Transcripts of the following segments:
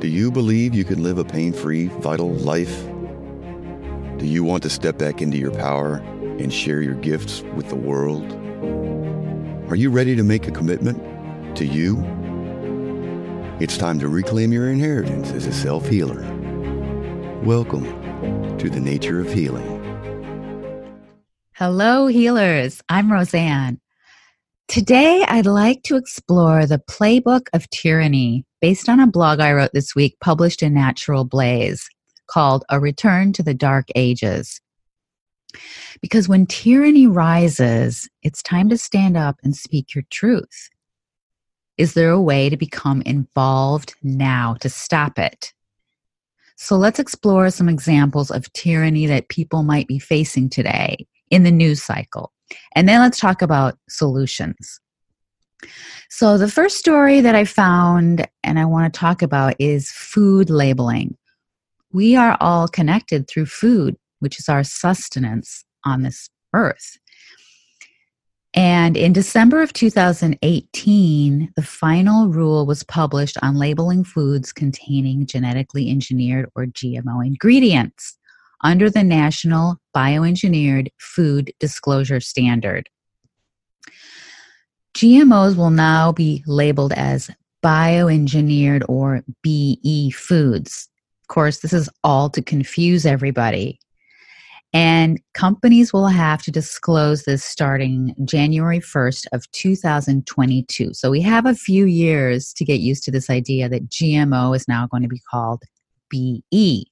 Do you believe you can live a pain free, vital life? Do you want to step back into your power and share your gifts with the world? Are you ready to make a commitment to you? It's time to reclaim your inheritance as a self healer. Welcome to the Nature of Healing. Hello, healers. I'm Roseanne. Today, I'd like to explore the playbook of tyranny based on a blog I wrote this week published in Natural Blaze called A Return to the Dark Ages. Because when tyranny rises, it's time to stand up and speak your truth. Is there a way to become involved now to stop it? So let's explore some examples of tyranny that people might be facing today in the news cycle. And then let's talk about solutions. So, the first story that I found and I want to talk about is food labeling we are all connected through food, which is our sustenance on this earth. And in December of 2018, the final rule was published on labeling foods containing genetically engineered or GMO ingredients under the National Bioengineered Food Disclosure Standard. GMOs will now be labeled as bioengineered or BE foods. Of course, this is all to confuse everybody. And companies will have to disclose this starting January 1st of 2022. So we have a few years to get used to this idea that GMO is now going to be called BE.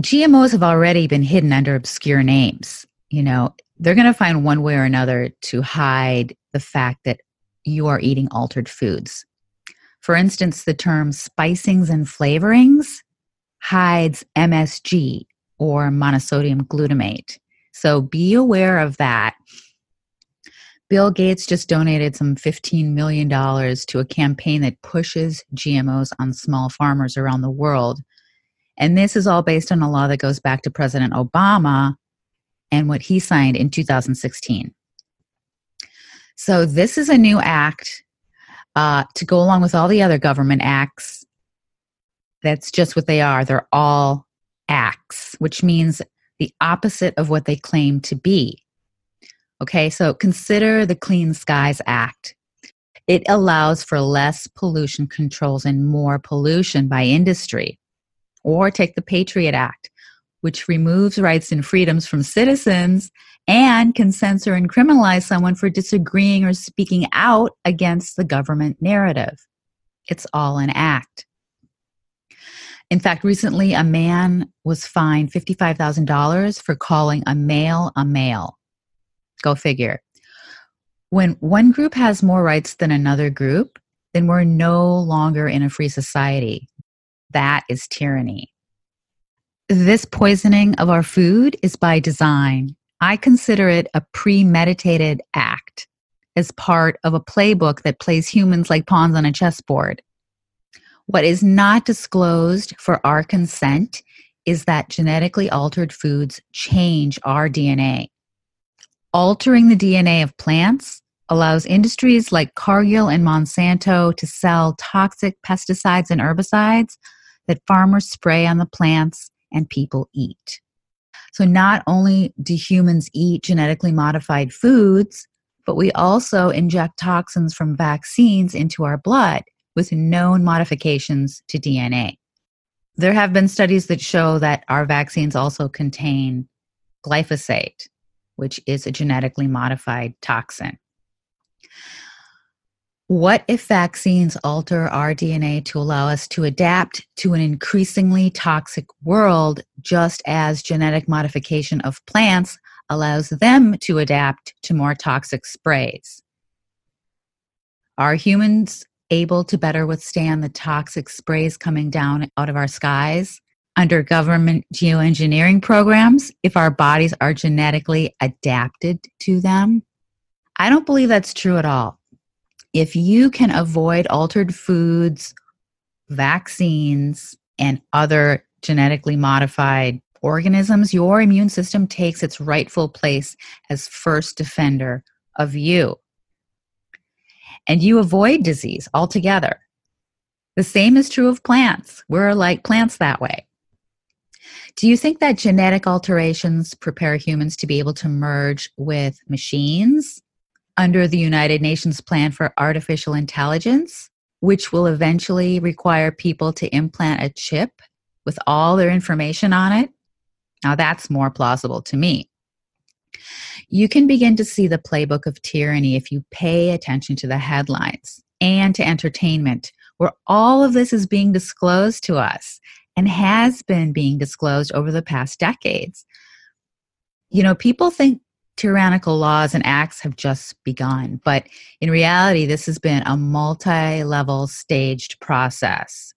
GMOs have already been hidden under obscure names. You know, they're going to find one way or another to hide the fact that you are eating altered foods. For instance, the term spicings and flavorings hides MSG or monosodium glutamate. So be aware of that. Bill Gates just donated some $15 million to a campaign that pushes GMOs on small farmers around the world. And this is all based on a law that goes back to President Obama and what he signed in 2016. So, this is a new act uh, to go along with all the other government acts. That's just what they are. They're all acts, which means the opposite of what they claim to be. Okay, so consider the Clean Skies Act. It allows for less pollution controls and more pollution by industry. Or take the Patriot Act, which removes rights and freedoms from citizens and can censor and criminalize someone for disagreeing or speaking out against the government narrative. It's all an act. In fact, recently a man was fined $55,000 for calling a male a male. Go figure. When one group has more rights than another group, then we're no longer in a free society. That is tyranny. This poisoning of our food is by design. I consider it a premeditated act as part of a playbook that plays humans like pawns on a chessboard. What is not disclosed for our consent is that genetically altered foods change our DNA. Altering the DNA of plants allows industries like Cargill and Monsanto to sell toxic pesticides and herbicides that farmers spray on the plants and people eat. So not only do humans eat genetically modified foods, but we also inject toxins from vaccines into our blood with known modifications to DNA. There have been studies that show that our vaccines also contain glyphosate, which is a genetically modified toxin. What if vaccines alter our DNA to allow us to adapt to an increasingly toxic world, just as genetic modification of plants allows them to adapt to more toxic sprays? Are humans able to better withstand the toxic sprays coming down out of our skies under government geoengineering programs if our bodies are genetically adapted to them? I don't believe that's true at all. If you can avoid altered foods, vaccines, and other genetically modified organisms, your immune system takes its rightful place as first defender of you. And you avoid disease altogether. The same is true of plants. We're like plants that way. Do you think that genetic alterations prepare humans to be able to merge with machines under the United Nations Plan for Artificial Intelligence, which will eventually require people to implant a chip with all their information on it? Now, that's more plausible to me. You can begin to see the playbook of tyranny if you pay attention to the headlines and to entertainment, where all of this is being disclosed to us and has been being disclosed over the past decades. You know, people think tyrannical laws and acts have just begun, but in reality, this has been a multi level staged process.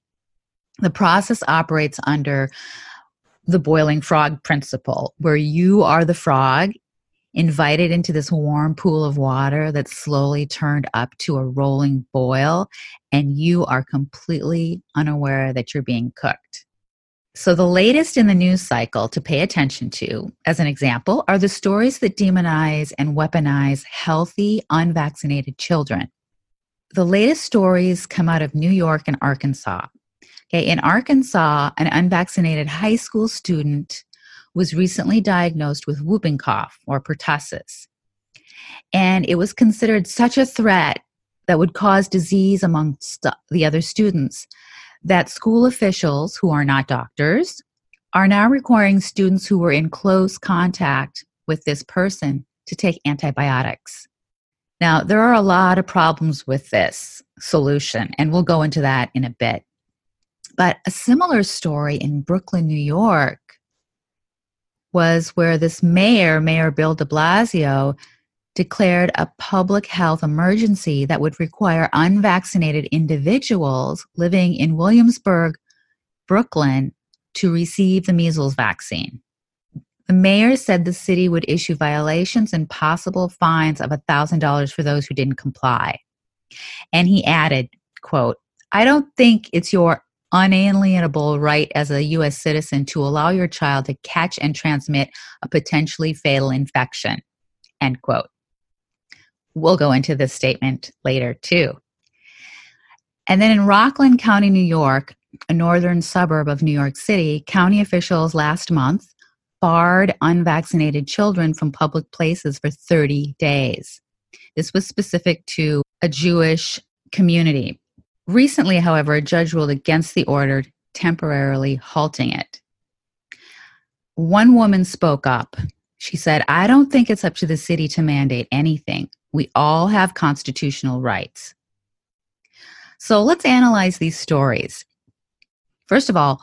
The process operates under the boiling frog principle, where you are the frog invited into this warm pool of water that's slowly turned up to a rolling boil, and you are completely unaware that you're being cooked. So, the latest in the news cycle to pay attention to, as an example, are the stories that demonize and weaponize healthy, unvaccinated children. The latest stories come out of New York and Arkansas. Okay, in Arkansas, an unvaccinated high school student was recently diagnosed with whooping cough or pertussis. And it was considered such a threat that would cause disease amongst the other students that school officials who are not doctors are now requiring students who were in close contact with this person to take antibiotics. Now, there are a lot of problems with this solution, and we'll go into that in a bit. But a similar story in Brooklyn, New York, was where this mayor, Mayor Bill de Blasio, declared a public health emergency that would require unvaccinated individuals living in Williamsburg, Brooklyn, to receive the measles vaccine. The mayor said the city would issue violations and possible fines of $1,000 for those who didn't comply. And he added, quote, I don't think it's your unalienable right as a U.S. citizen to allow your child to catch and transmit a potentially fatal infection. End quote. We'll go into this statement later too. And then in Rockland County, New York, a northern suburb of New York City, county officials last month barred unvaccinated children from public places for 30 days. This was specific to a Jewish community. Recently, however, a judge ruled against the order, temporarily halting it. One woman spoke up. She said, I don't think it's up to the city to mandate anything. We all have constitutional rights. So let's analyze these stories. First of all,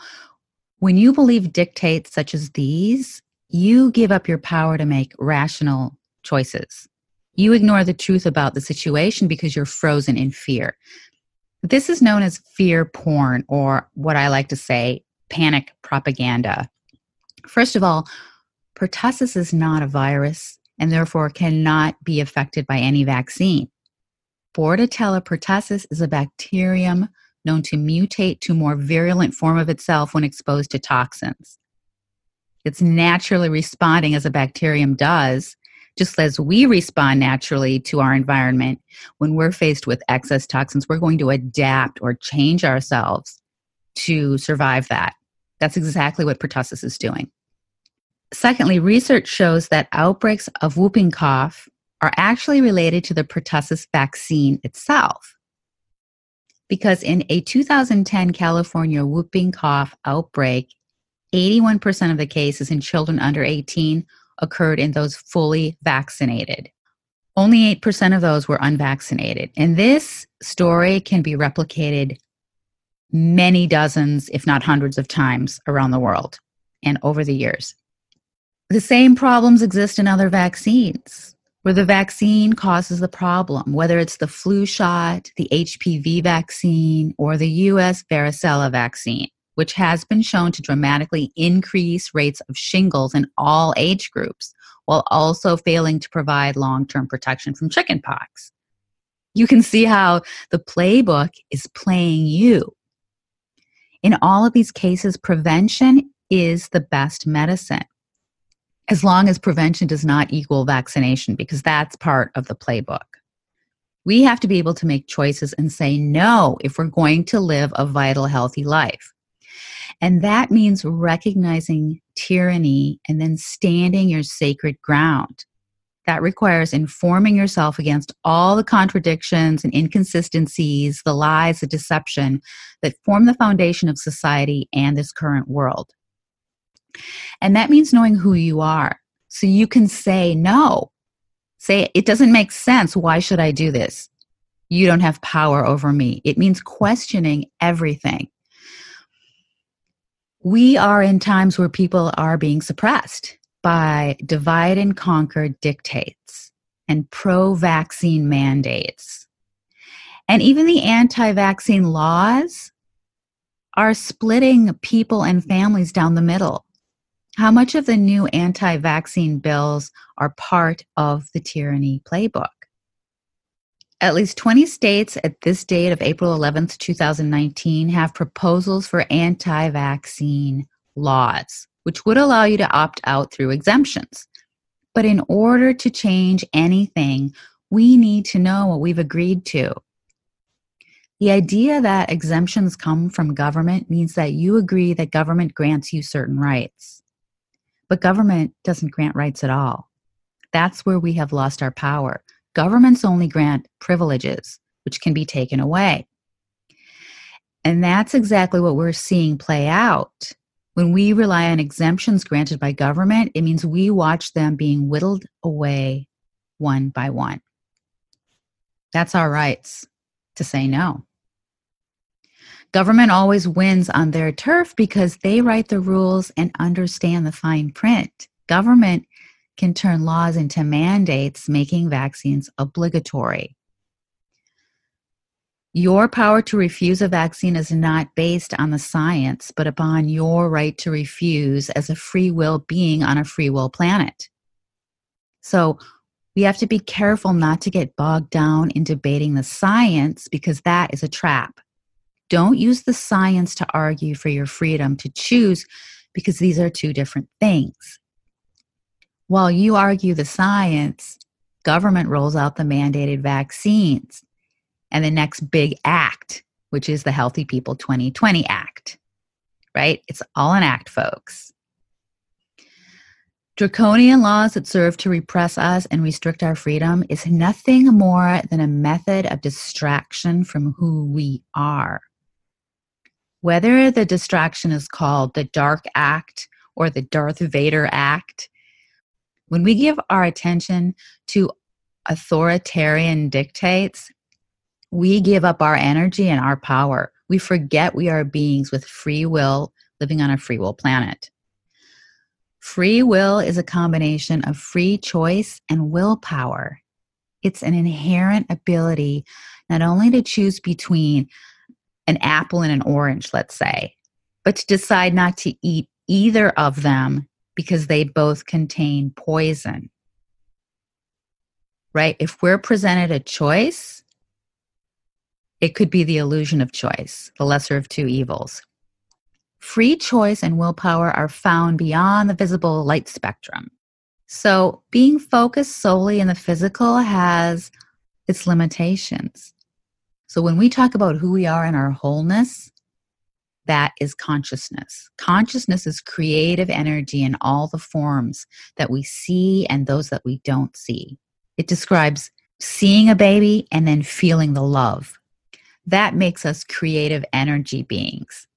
when you believe dictates such as these, you give up your power to make rational choices. You ignore the truth about the situation because you're frozen in fear. This is known as fear porn, or what I like to say, panic propaganda. First of all, pertussis is not a virus and therefore cannot be affected by any vaccine. Bordetella pertussis is a bacterium known to mutate to more virulent form of itself when exposed to toxins. It's naturally responding as a bacterium does just as we respond naturally to our environment when we're faced with excess toxins, we're going to adapt or change ourselves to survive that. That's exactly what pertussis is doing. Secondly, research shows that outbreaks of whooping cough are actually related to the pertussis vaccine itself. Because in a 2010 California whooping cough outbreak, 81% of the cases in children under 18 occurred in those fully vaccinated. Only 8% of those were unvaccinated. And this story can be replicated many dozens, if not hundreds of times around the world and over the years. The same problems exist in other vaccines. where the vaccine causes the problem, whether it's the flu shot, the HPV vaccine, or the US varicella vaccine, which has been shown to dramatically increase rates of shingles in all age groups while also failing to provide long term protection from chickenpox. You can see how the playbook is playing you. In all of these cases, prevention is the best medicine as long as prevention does not equal vaccination, because that's part of the playbook. We have to be able to make choices and say no if we're going to live a vital, healthy life. And that means recognizing tyranny and then standing your sacred ground. That requires informing yourself against all the contradictions and inconsistencies, the lies, the deception that form the foundation of society and this current world. And that means knowing who you are. So you can say no. Say, it doesn't make sense. Why should I do this? You don't have power over me. It means questioning everything. We are in times where people are being suppressed by divide and conquer dictates and pro vaccine mandates. And even the anti vaccine laws are splitting people and families down the middle. How much of the new anti vaccine bills are part of the tyranny playbook? At least 20 states at this date of April 11th, 2019, have proposals for anti vaccine laws, which would allow you to opt out through exemptions. But in order to change anything, we need to know what we've agreed to. The idea that exemptions come from government means that you agree that government grants you certain rights. But government doesn't grant rights at all. That's where we have lost our power. Governments only grant privileges, which can be taken away. And that's exactly what we're seeing play out. When we rely on exemptions granted by government, it means we watch them being whittled away one by one. That's our rights to say no. Government always wins on their turf because they write the rules and understand the fine print. Government can turn laws into mandates, making vaccines obligatory. Your power to refuse a vaccine is not based on the science, but upon your right to refuse as a free will being on a free will planet. So we have to be careful not to get bogged down in debating the science because that is a trap. Don't use the science to argue for your freedom to choose because these are two different things. While you argue the science, government rolls out the mandated vaccines and the next big act, which is the Healthy People 2020 Act. Right? It's all an act, folks. Draconian laws that serve to repress us and restrict our freedom is nothing more than a method of distraction from who we are. Whether the distraction is called the Dark Act or the Darth Vader Act, when we give our attention to authoritarian dictates, we give up our energy and our power. We forget we are beings with free will living on a free will planet. Free will is a combination of free choice and willpower. It's an inherent ability not only to choose between an apple and an orange, let's say, but to decide not to eat either of them because they both contain poison. Right? If we're presented a choice, it could be the illusion of choice, the lesser of two evils. Free choice and willpower are found beyond the visible light spectrum. So, being focused solely in the physical has its limitations. So when we talk about who we are in our wholeness, that is consciousness. Consciousness is creative energy in all the forms that we see and those that we don't see. It describes seeing a baby and then feeling the love. That makes us creative energy beings.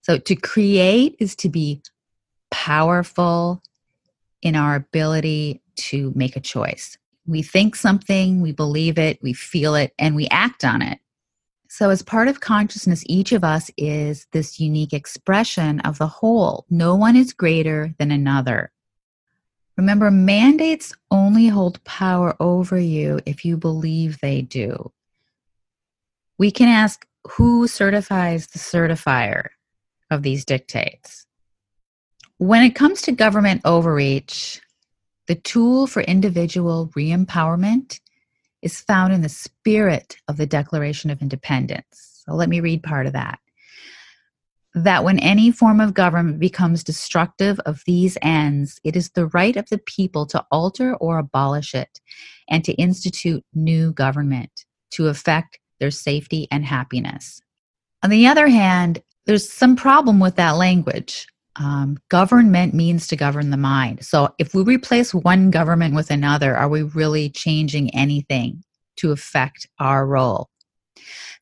So to create is to be powerful in our ability to make a choice. We think something, we believe it, we feel it, and we act on it. So, as part of consciousness, each of us is this unique expression of the whole. No one is greater than another. Remember, mandates only hold power over you if you believe they do. We can ask who certifies the certifier of these dictates. When it comes to government overreach, the tool for individual re empowerment is found in the spirit of the Declaration of Independence. So let me read part of that. That when any form of government becomes destructive of these ends, it is the right of the people to alter or abolish it and to institute new government to effect their safety and happiness. On the other hand, there's some problem with that language. Um, government means to govern the mind. So if we replace one government with another, are we really changing anything to affect our role?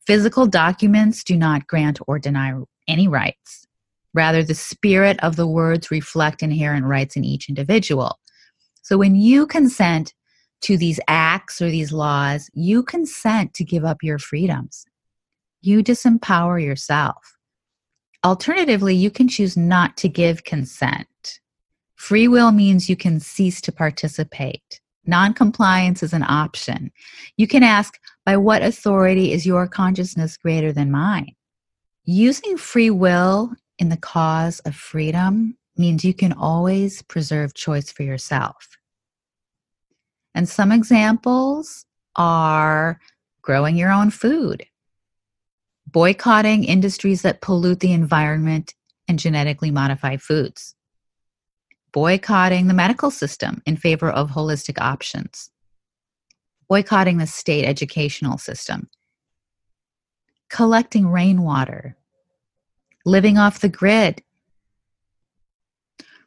Physical documents do not grant or deny any rights. Rather, the spirit of the words reflect inherent rights in each individual. So when you consent to these acts or these laws, you consent to give up your freedoms. You disempower yourself. Alternatively, you can choose not to give consent. Free will means you can cease to participate. Noncompliance is an option. You can ask, by what authority is your consciousness greater than mine? Using free will in the cause of freedom means you can always preserve choice for yourself. And some examples are growing your own food, boycotting industries that pollute the environment and genetically modify foods, boycotting the medical system in favor of holistic options, boycotting the state educational system, collecting rainwater, living off the grid,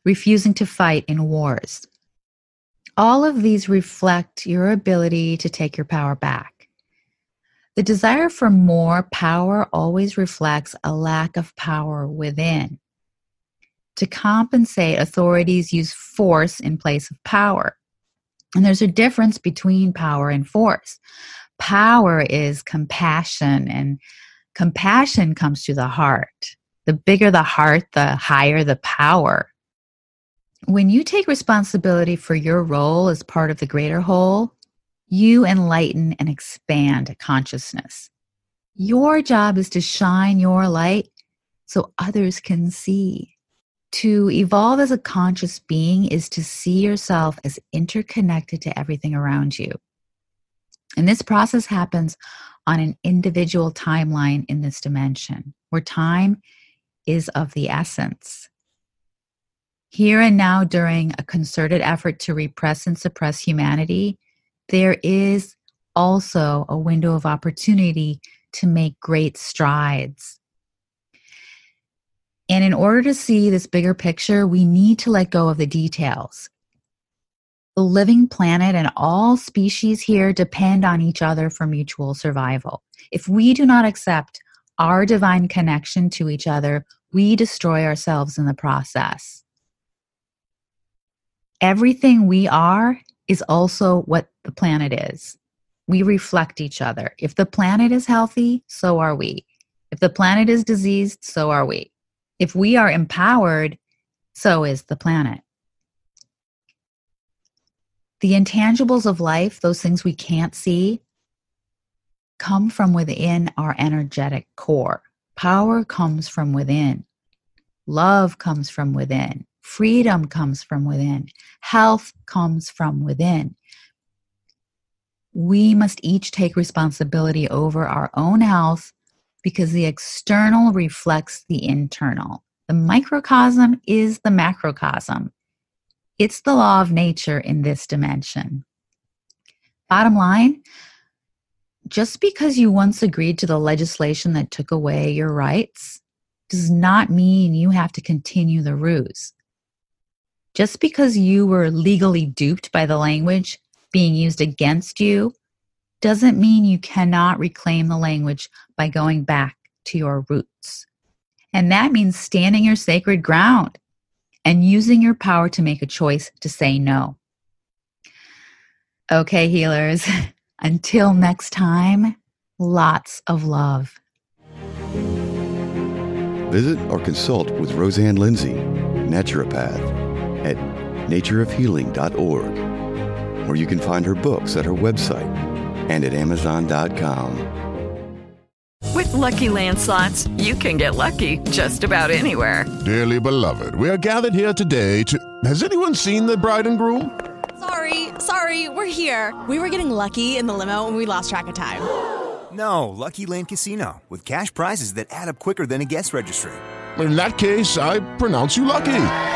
refusing to fight in wars. All of these reflect your ability to take your power back. The desire for more power always reflects a lack of power within. To compensate, authorities use force in place of power. And there's a difference between power and force. Power is compassion, and compassion comes to the heart. The bigger the heart, the higher the power. When you take responsibility for your role as part of the greater whole, you enlighten and expand consciousness. Your job is to shine your light so others can see. To evolve as a conscious being is to see yourself as interconnected to everything around you. And this process happens on an individual timeline in this dimension, where time is of the essence. Here and now, during a concerted effort to repress and suppress humanity, there is also a window of opportunity to make great strides. And in order to see this bigger picture, we need to let go of the details. The living planet and all species here depend on each other for mutual survival. If we do not accept our divine connection to each other, we destroy ourselves in the process. Everything we are is also what the planet is. We reflect each other. If the planet is healthy, so are we. If the planet is diseased, so are we. If we are empowered, so is the planet. The intangibles of life, those things we can't see, come from within our energetic core. Power comes from within. Love comes from within. Freedom comes from within. Health comes from within. We must each take responsibility over our own health because the external reflects the internal. The microcosm is the macrocosm. It's the law of nature in this dimension. Bottom line, just because you once agreed to the legislation that took away your rights does not mean you have to continue the ruse. Just because you were legally duped by the language being used against you doesn't mean you cannot reclaim the language by going back to your roots. And that means standing your sacred ground and using your power to make a choice to say no. Okay, healers, until next time, lots of love. Visit or consult with Roseanne Lindsay, naturopath, at natureofhealing.org, or you can find her books at her website and at amazon.com. With Lucky Land slots, you can get lucky just about anywhere. Dearly beloved, we are gathered here today to. Has anyone seen the bride and groom? Sorry, sorry, we're here. We were getting lucky in the limo and we lost track of time. No, Lucky Land Casino, with cash prizes that add up quicker than a guest registry. In that case, I pronounce you lucky.